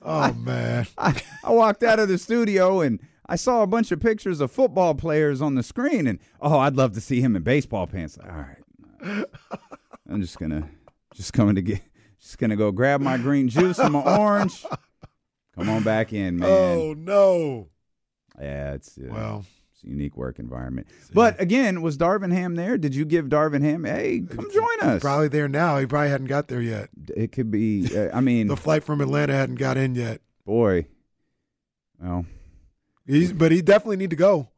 Oh man. I, I walked out of the studio and I saw a bunch of pictures of football players on the screen, and oh, I'd love to see him in baseball pants. All right, I'm just gonna just coming to get just gonna go grab my green juice and my orange. Come on back in, man. Oh no. Yeah, it's uh, Well, it's a unique work environment. But again, was Darvin Ham there? Did you give Darvin Ham? Hey, come join us. probably there now. He probably hadn't got there yet. It could be. Uh, I mean, The flight from Atlanta hadn't got in yet. boy. Well, He's, but he definitely need to go.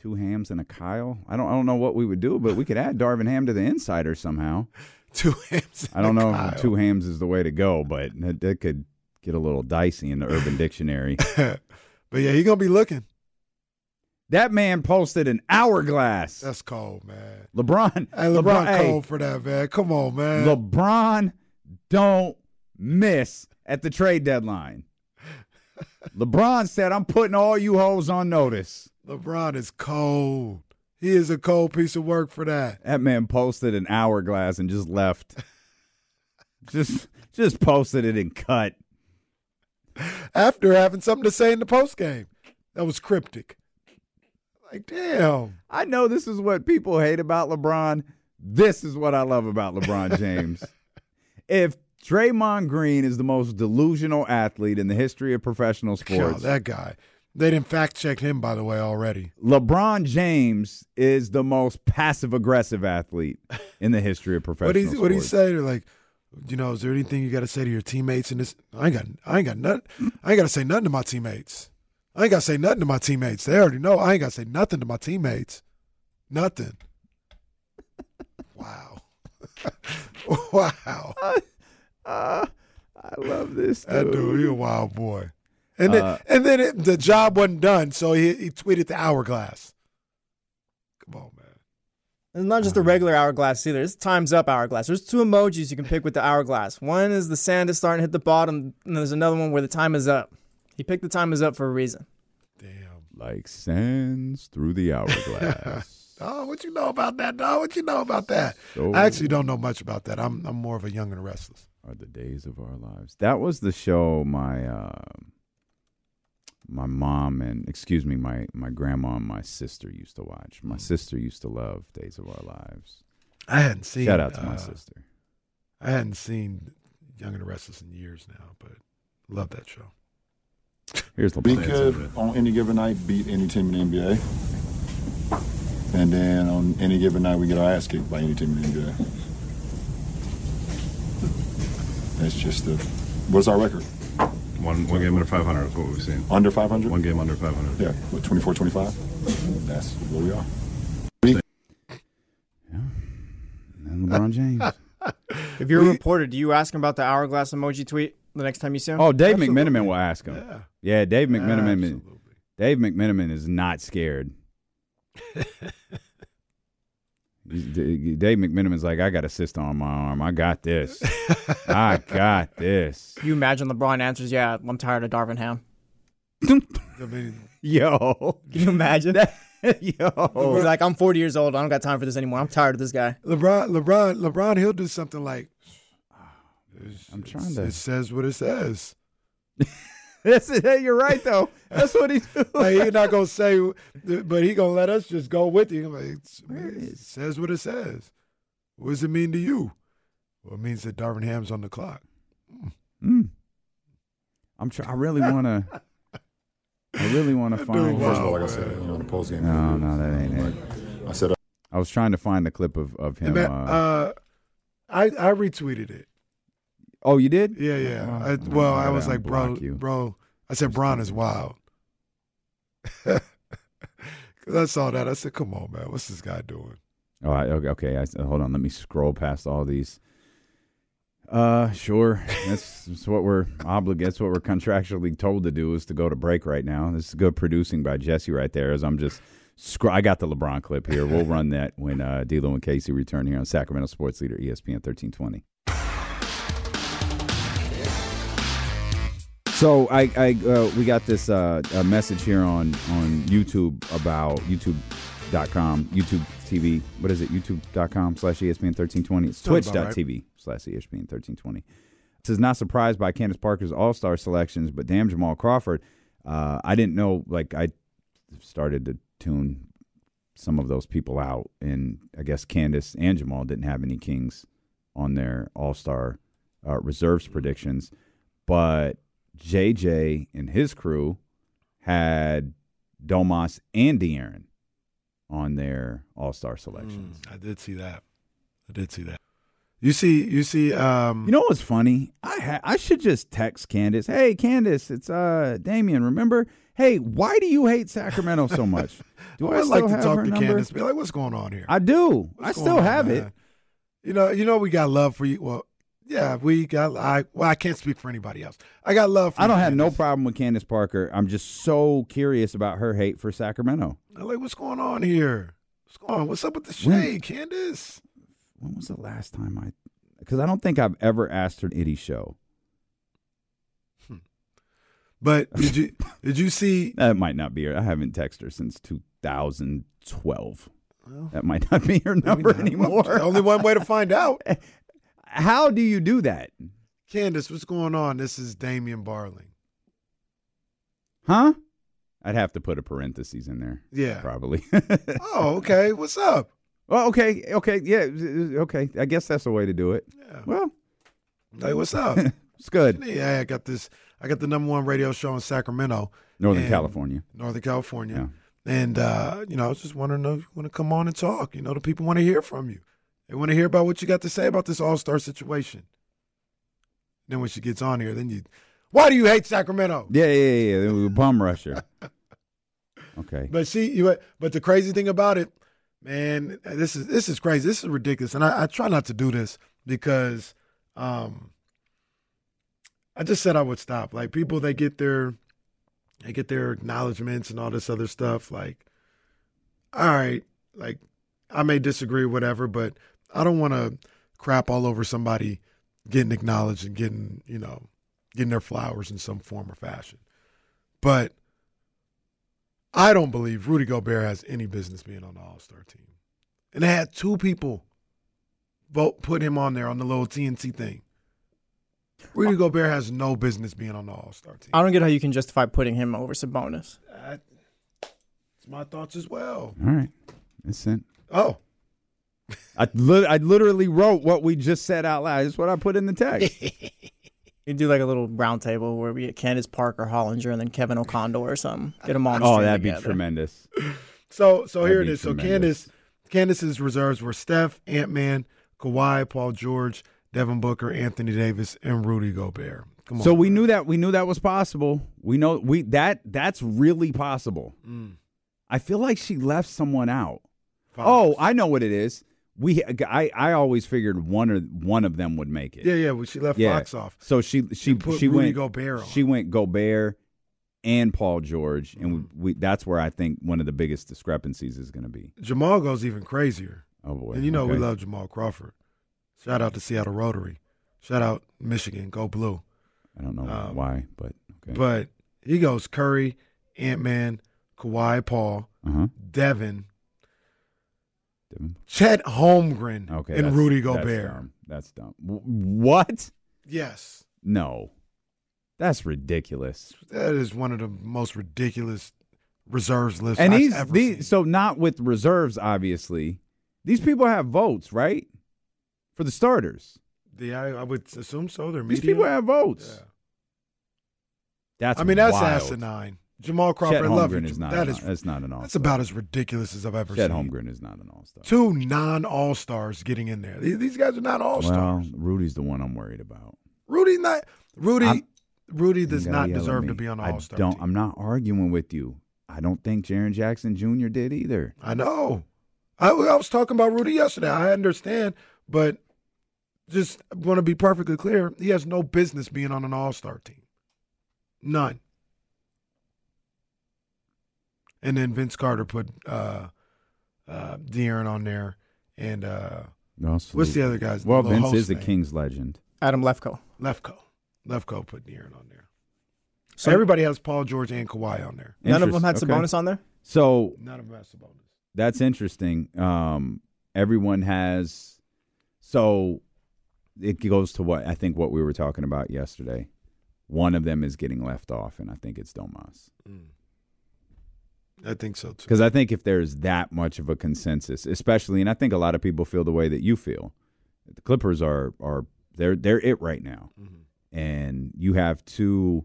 two hams and a Kyle. I don't I don't know what we would do, but we could add Darvin Ham to the insider somehow. Two hams. I don't know Kyle. if two hams is the way to go, but that, that could get a little dicey in the Urban Dictionary. but But yeah, he's gonna be looking. That man posted an hourglass. That's cold, man. LeBron. Hey, LeBron, hey, cold for that, man. Come on, man. LeBron don't miss at the trade deadline. LeBron said, I'm putting all you hoes on notice. LeBron is cold. He is a cold piece of work for that. That man posted an hourglass and just left. just just posted it and cut. After having something to say in the post game. That was cryptic. Like, damn. I know this is what people hate about LeBron. This is what I love about LeBron James. if Draymond Green is the most delusional athlete in the history of professional sports. that guy. They didn't fact check him, by the way, already. LeBron James is the most passive aggressive athlete in the history of professional what he sports. what he say? They're like, you know, is there anything you got to say to your teammates in this? I ain't got, I ain't got nothing. I ain't got to say nothing to my teammates. I ain't got to say nothing to my teammates. They already know. I ain't got to say nothing to my teammates. Nothing. Wow. wow. Uh, I love this dude. That dude, he a wild boy. And then, Uh, and then it, the job wasn't done, so he, he tweeted the hourglass. Come on, man. It's not just a regular hourglass either. It's time's up hourglass. There's two emojis you can pick with the hourglass. One is the sand is starting to hit the bottom, and there's another one where the time is up. He picked the time is up for a reason. Damn. Like sands through the hourglass. Oh, what you know about that, dog? What you know about that? So- I actually don't know much about that. I'm I'm more of a young and restless. are the days of our lives. That was the show my uh, my mom and excuse me, my my grandma and my sister used to watch. Hmm. My sister used to love Days of Our Lives. I hadn't seen. Shout out to my uh, sister. I hadn't seen Young and the Restless in years now, but love that show. Here's the We could, on any given night, beat any team in the NBA. And then on any given night, we get our ass kicked by any team in the NBA. That's just the. What's our record? One one game under 500 is what we've seen. Under 500? One game under 500. Yeah, what, 24 25? That's where we are. Yeah. And LeBron James. If you're a reporter, do you ask him about the hourglass emoji tweet the next time you see him? Oh, Dave McMenamin will ask him. Yeah. Yeah, Dave McMenamin. Dave McMenamin is not scared. D- Dave McMenamin's like, I got a cyst on my arm. I got this. I got this. You imagine LeBron answers, "Yeah, I'm tired of Darvin Ham." Yo, Can you imagine? That? Yo, He's like, "I'm 40 years old. I don't got time for this anymore. I'm tired of this guy." LeBron, LeBron, LeBron, he'll do something like. I'm trying to. It says what it says. That's it. Hey, you're right though. That's what he do. like he's not gonna say, but he gonna let us just go with him. Like, it's- it says what it says. What does it mean to you? Well, it means that Darvin Ham's on the clock. Mm. I'm trying. I really want to. I really want to find. First of all, like I said, you know, the post game. No, no, that ain't it. I said, uh, I was trying to find the clip of of him. Man, uh, uh, I I retweeted it. Oh, you did? Yeah, yeah. Well, I, well, I was like, bro, you. bro. I said, Bron is wild. Because I saw that, I said, "Come on, man, what's this guy doing?" Oh, okay. okay. I, hold on. Let me scroll past all these. Uh, sure. That's, that's what we're obligated. That's what we're contractually told to do is to go to break right now. This is good producing by Jesse right there. As I'm just, scro- I got the LeBron clip here. We'll run that when uh, D-Lo and KC return here on Sacramento Sports Leader ESPN 1320. So I, I uh, we got this uh, a message here on on YouTube about YouTube.com, YouTube TV. What is it? YouTube.com slash ESPN 1320. It's Sounds about. Twitch.tv slash ESPN 1320. It says not surprised by Candace Parker's All Star selections, but damn Jamal Crawford. Uh, I didn't know. Like I started to tune some of those people out, and I guess Candace and Jamal didn't have any Kings on their All Star uh, reserves predictions, but JJ and his crew had Domas and De'Aaron on their All Star selections. I did see that. I did see that. You see, you see. Um, You know what's funny? I ha- I should just text Candace. Hey, Candace, it's uh Damien. Remember? Hey, why do you hate Sacramento so much? Do I, still like to talk to number? Candace. Be like, what's going on here? I do. What's I still on, have man? it. You know, you know, we got love for you. Well, Yeah, we got. I well, I can't speak for anybody else. I got love. for I don't have no problem with Candace Parker. I'm just so curious about her hate for Sacramento. I'm like, what's going on here? What's going on? What's up with the shade, Candace? When was the last time I? Because I don't think I've ever asked her an itty show. Hmm. But did you did you see? That might not be her. I haven't texted her since 2012. Well, that might not be her number anymore. Only one way to find out. How do you do that? Candace, what's going on? This is Damian Barling. Huh? I'd have to put a parenthesis in there. Yeah. Probably. Oh, okay. What's up? well, okay. Okay. Yeah. Okay. I guess that's the way to do it. Yeah. Well, Hey, what's up? it's good. Yeah, I got this. I got the number one radio show in Sacramento, Northern California. Northern California. Yeah. And uh, you know, I was just wondering if you want to come on and talk. You know, the people want to hear from you. They want to hear about what you got to say about this All Star situation. Then when she gets on here, then you, why do you hate Sacramento? Yeah. Yeah. Yeah. yeah. We bum rusher. Okay. But see, you. But the crazy thing about it, man, this is this is crazy. This is ridiculous, and I, I try not to do this because, um, I just said I would stop. Like people, they get their, they get their acknowledgments and all this other stuff. Like, all right, like I may disagree, whatever, but I don't want to crap all over somebody getting acknowledged and getting, you know, getting their flowers in some form or fashion. But I don't believe Rudy Gobert has any business being on the All Star team. And they had two people vote put him on there on the little TNT thing. Rudy Gobert has no business being on the All Star team. I don't get how you can justify putting him over Sabonis. It's my thoughts as well. All right. Listen. Oh. I, li- I literally wrote what we just said out loud. That's what I put in the text. You do like a little round table where we get Candace Parker, Hollinger, and then Kevin O'Connor or something. Get them on. oh, that'd be tremendous. So so That'd here it is. be is. So. Candace Candace's reserves were Steph, Ant Man, Kawhi, Paul George, Devin Booker, Anthony Davis, and Rudy Gobert. Come on. So we knew that we knew that was possible. We know we that that's really possible. Mm. I feel like she left someone out. Oh, I know what it is. We I, I always figured one or one of them would make it. Yeah, yeah. Well, she left Yeah. Fox off. So she she And put she Rudy went Gobert on. She went Gobert and Paul George, and Mm-hmm. we, we that's where I think one of the biggest discrepancies is going to be. Jamal goes even crazier. Oh boy! And you know we love Jamal Crawford. Shout out to Seattle Rotary. Shout out Michigan. Go blue. I don't know Um, why, but okay. But he goes Curry, Ant Man, Kawhi, Paul, Uh-huh. Devin, Chet Holmgren, Okay, and that's- Rudy That's Gobert. dumb. That's dumb. What? Yes, No, that's ridiculous. that is one of the most ridiculous reserves lists and I've these, ever these seen. so not with reserves, obviously. These people have votes, right? For the starters, Yeah, I, I would assume so. They're these people have votes. That's I mean, that's wild. asinine. Jamal Crawford, Chet I love Holmgren you. is not. That an, is that's not an all. that's about as ridiculous as I've ever Chet seen. Holmgren is not an all star. Two non All Stars getting in there. These, guys are not all stars. Well. Rudy's the one I'm worried about. Rudy not Rudy. I'm- Rudy does not deserve to be on All Star don't. team. I'm not arguing with you. I don't think Jaren Jackson Jr. did either. I know. I, I was talking about Rudy yesterday. I understand, but just want to be perfectly clear. He has no business being on an All Star team. None. And then Vince Carter put uh, uh, De'Aaron on there, and uh, No, what's the other guy's? Well, little Vince is a name? Kings legend. Adam Lefkoe. Lefkoe. Lefkoe put De'Aaron on there. So everybody has Paul George and Kawhi on there. None of them had Interest- okay. Sabonis on there. So None of them have Sabonis. that's interesting. Um, everyone has. So it goes to what I think what we were talking about yesterday. One of them is getting left off, and I think it's Domas. I think so too. Because I think if there's that much of a consensus, especially, and I think a lot of people feel the way that you feel, the Clippers are are they're they're it right now, and you have two.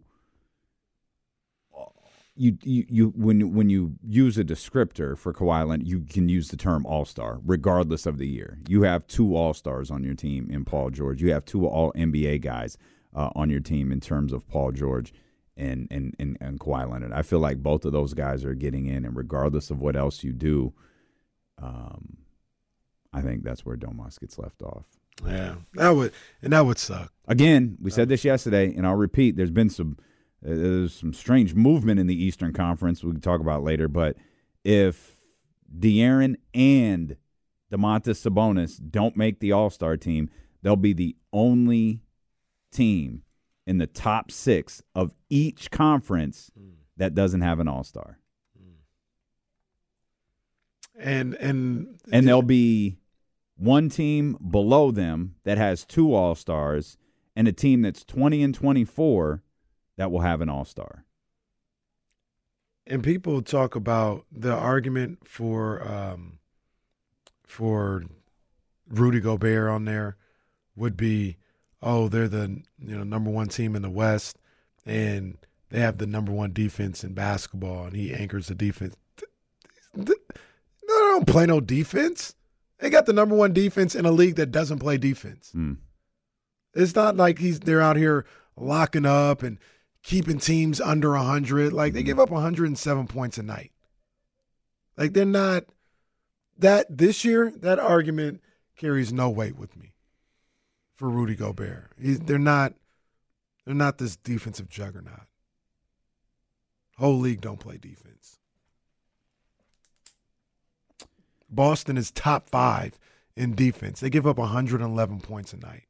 You, you you when when you use a descriptor for Kawhi Leonard, you can use the term All Star regardless of the year. You have two All Stars on your team in Paul George. You have two All NBA guys uh, on your team in terms of Paul George and and and and Kawhi Leonard. I feel like both of those guys are getting in, and regardless of what else you do, um, I think that's where Domas gets left off. Yeah, that would and that would suck. Again, we said this yesterday, and I'll repeat. There's been some uh, there's some strange movement in the Eastern Conference. We can talk about later, but if De'Aaron and Domantas Sabonis don't make the All Star team, they'll be the only team in the top six of each conference that doesn't have an All Star, And and and there'll be one team below them that has two All Stars, and a team that's twenty and twenty four that will have an All Star. and people talk about the argument for um, for Rudy Gobert on there would be, oh, they're the you know number one team in the West, and they have the number one defense in basketball, and he anchors the defense. No, they don't play no defense. They got the number one defense in a league that doesn't play defense. Hmm. It's not like he's they're out here locking up and keeping teams under 100. Like they give up 107 points a night. Like they're not that this year, that argument carries no weight with me for Rudy Gobert. He's, they're not they're not this defensive juggernaut. Whole league don't play defense. Boston is top 5 in defense. They give up 111 points a night.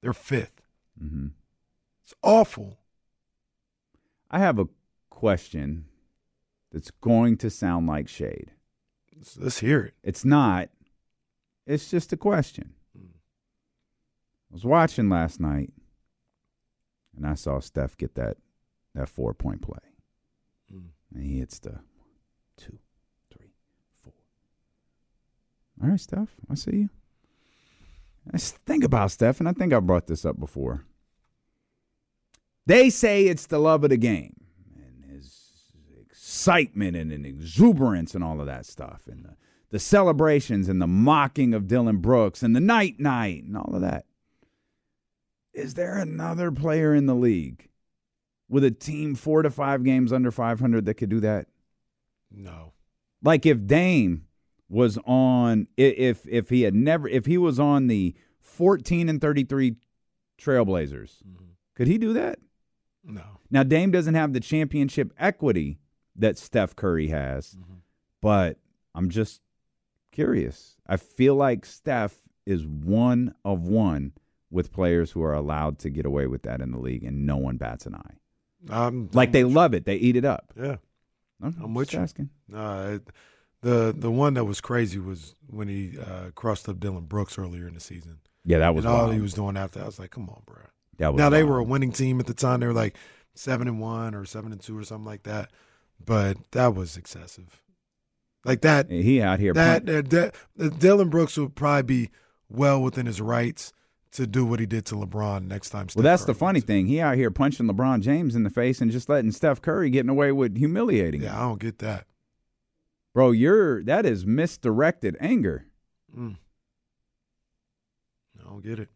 They're 5th. Mm-hmm. It's awful. I have a question that's going to sound like shade. Let's, let's hear it. It's not. It's just a question. I was watching last night, and I saw Steph get that that four point play, mm. and he hits the one, two, three, four. All right, Steph, I see you. I think about Steph, and I think I brought this up before. They say it's the love of the game and his excitement and, and exuberance and all of that stuff, and the, the celebrations and the mocking of Dillon Brooks and the night night and all of that. Is there another player in the league with a team four to five games under 500 that could do that? No. Like if Dame was on, if if he had never, if he was on the 14 and 33 Trailblazers, mm-hmm. could he do that? No. Now Dame doesn't have the championship equity that Steph Curry has, mm-hmm. but I'm just curious. I feel like Steph is one of one with players who are allowed to get away with that in the league, and no one bats an eye. I'm, Like they love it, they eat it up. Yeah. I'm, I'm with just you. asking. Uh, the the one that was crazy was when he uh, crossed up Dillon Brooks earlier in the season. Yeah, that was and all wild. he was doing after. That I was like, come on, bro. That was now they were a winning team at the time. They were like seven and one or seven and two or something like that. But that was excessive. Like that. He out here That, that, that Dillon Brooks would probably be well within his rights to do what he did to LeBron next time. Well, that's Curry the funny thing. He out here punching LeBron James in the face and just letting Steph Curry getting away with humiliating him. Yeah, I don't get that. Bro, you're that is misdirected anger. Mm. I don't get it.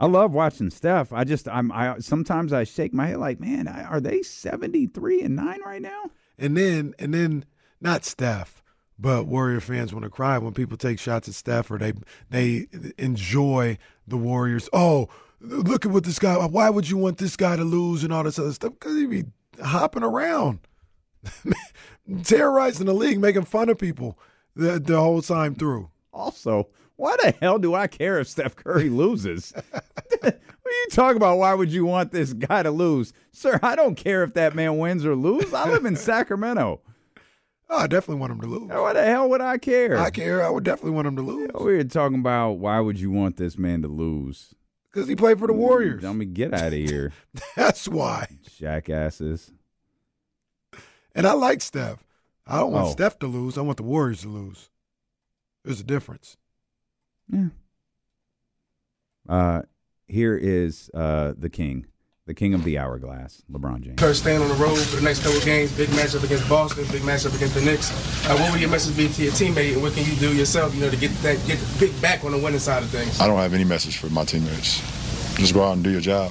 I love watching Steph. I just I'm I sometimes I shake my head like, man, I- are they 73 and 9 right now? And then and then not Steph, but Warrior fans want to cry when people take shots at Steph or they they enjoy the Warriors. Oh, look at what this guy. Why would you want this guy to lose and all this other stuff? Because he be hopping around, terrorizing the league, making fun of people the the whole time through. Also, why the hell do I care if Steph Curry loses? what are you talking about? Why would you want this guy to lose? Sir, I don't care if that man wins or lose. I live in Sacramento. Oh, I definitely want him to lose. Why the hell would I care? I care. I would definitely want him to lose We're talking about why would you want this man to lose? because he played for the Warriors. Tell me, get out of here, That's why. jackasses. And I like Steph. I don't want Oh. Steph to lose. I want the Warriors to lose. There's a difference. Yeah. Uh, here is uh the king, the king of the hourglass, LeBron James. Kurt staying on the road for the next couple of games. Big matchup against Boston. Big matchup against the Knicks. Uh, what would your message be to your teammate, and what can you do yourself, you know, to get that get pick back on the winning side of things? I don't have any message for my teammates. Just go out and do your job.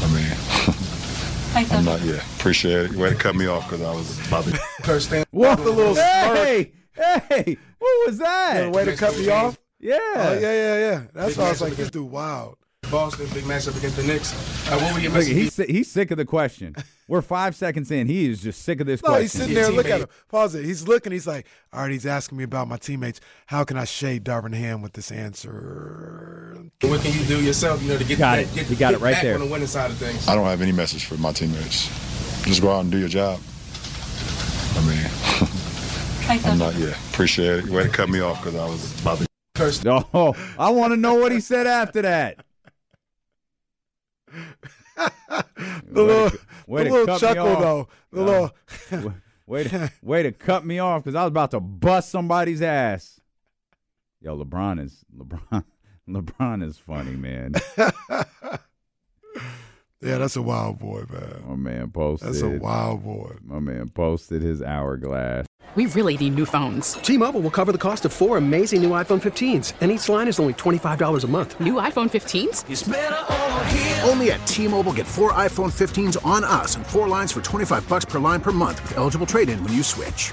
I mean, I'm not. Yeah, appreciate it. Way to cut me off because I was about to. Kurt staying. What a little Hey, Hey, what was that? Yeah, way to cut me off. Yeah. Oh, yeah, yeah, yeah. That's Big why I was like, this dude, wild. Boston, big matchup against the Knicks. Uh, what would your Look, message he's be? si- he's sick of the question. We're five seconds in. He is just sick of this No, question. he's sitting there. Look at him. Pause it. He's looking. He's like, all right. He's asking me about my teammates. How can I shade Darvin Ham with this answer? What can you do yourself, you know, to get Got that, it. get, You got get it right back there. on the winning side of things? I don't have any message for my teammates. Just go out and do your job. I mean, I'm not. Yeah, appreciate it. You Way to cut me off because I was about to. Oh, I want to know what he said after that. The little, way the to little cut me chuckle off. though. The little. way to way to cut me off because I was about to bust somebody's ass. Yo, LeBron is LeBron. LeBron is funny, man. Yeah, that's a wild boy, man. My man posted. That's a wild boy. My man posted his hourglass. We really need new phones. T-Mobile will cover the cost of four amazing new iPhone 15s, and each line is only $25 a month. New iPhone 15s? Only at T-Mobile get four iPhone 15s on us and four lines for 25 bucks per line per month with eligible trade-in when you switch.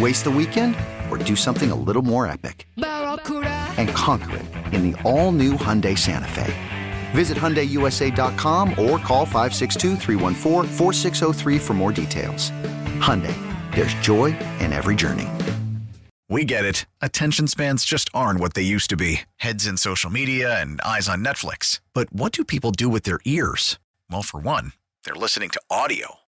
Waste the weekend or do something a little more epic? And conquer it in the all new Hyundai Santa Fe. Visit HyundaiUSA.com or call 562-314-4603 for more details. Hyundai, there's joy in every journey. We get it. Attention spans just aren't what they used to be heads in social media and eyes on Netflix. But what do people do with their ears? Well, for one, they're listening to audio.